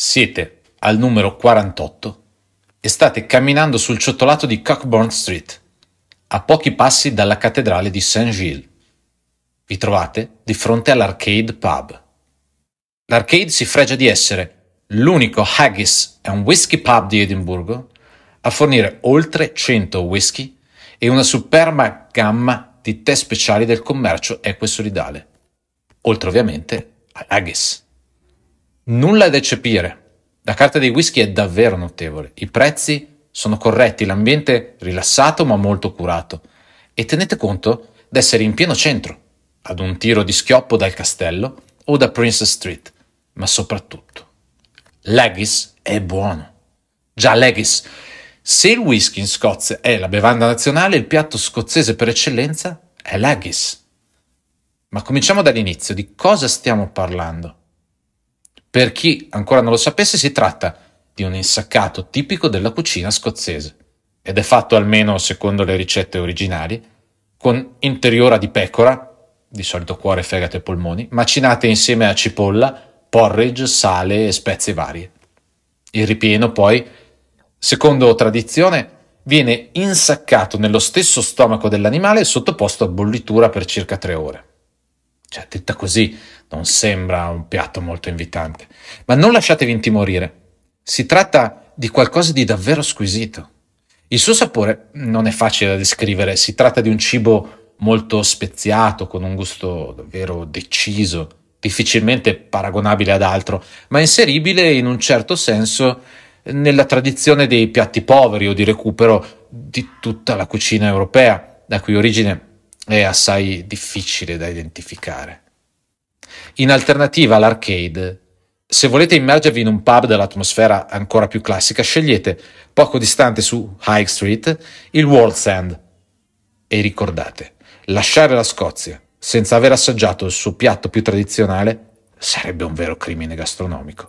Siete al numero 48 e state camminando sul ciottolato di Cockburn Street, a pochi passi dalla cattedrale di St. Gilles. Vi trovate di fronte all'Arcade Pub. L'Arcade si fregia di essere l'unico haggis e un whisky pub di Edimburgo a fornire oltre 100 whisky e una superba gamma di tè speciali del commercio equo e solidale, oltre ovviamente all'haggis. Nulla da eccepire. La carta dei whisky è davvero notevole. I prezzi sono corretti, l'ambiente rilassato ma molto curato. E tenete conto d'essere in pieno centro, ad un tiro di schioppo dal castello o da Princess Street, ma soprattutto. L'Haggis è buono. Già l'Haggis. Se il whisky in Scozia è la bevanda nazionale, il piatto scozzese per eccellenza è l'Haggis. Ma cominciamo dall'inizio. Di cosa stiamo parlando? Per chi ancora non lo sapesse, si tratta di un insaccato tipico della cucina scozzese ed è fatto almeno secondo le ricette originali, con interiora di pecora, di solito cuore, fegato e polmoni, macinate insieme a cipolla, porridge, sale e spezie varie. Il ripieno poi, secondo tradizione, viene insaccato nello stesso stomaco dell'animale e sottoposto a bollitura per circa tre ore. Cioè, detta così, non sembra un piatto molto invitante. Ma non lasciatevi intimorire. Si tratta di qualcosa di davvero squisito. Il suo sapore non è facile da descrivere, si tratta di un cibo molto speziato, con un gusto davvero deciso, difficilmente paragonabile ad altro, ma inseribile in un certo senso nella tradizione dei piatti poveri o di recupero di tutta la cucina europea, da cui origine è assai difficile da identificare. In alternativa all'arcade, se volete immergervi in un pub dell'atmosfera ancora più classica, scegliete poco distante su High Street il World's End. E ricordate, lasciare la Scozia senza aver assaggiato il suo piatto più tradizionale sarebbe un vero crimine gastronomico.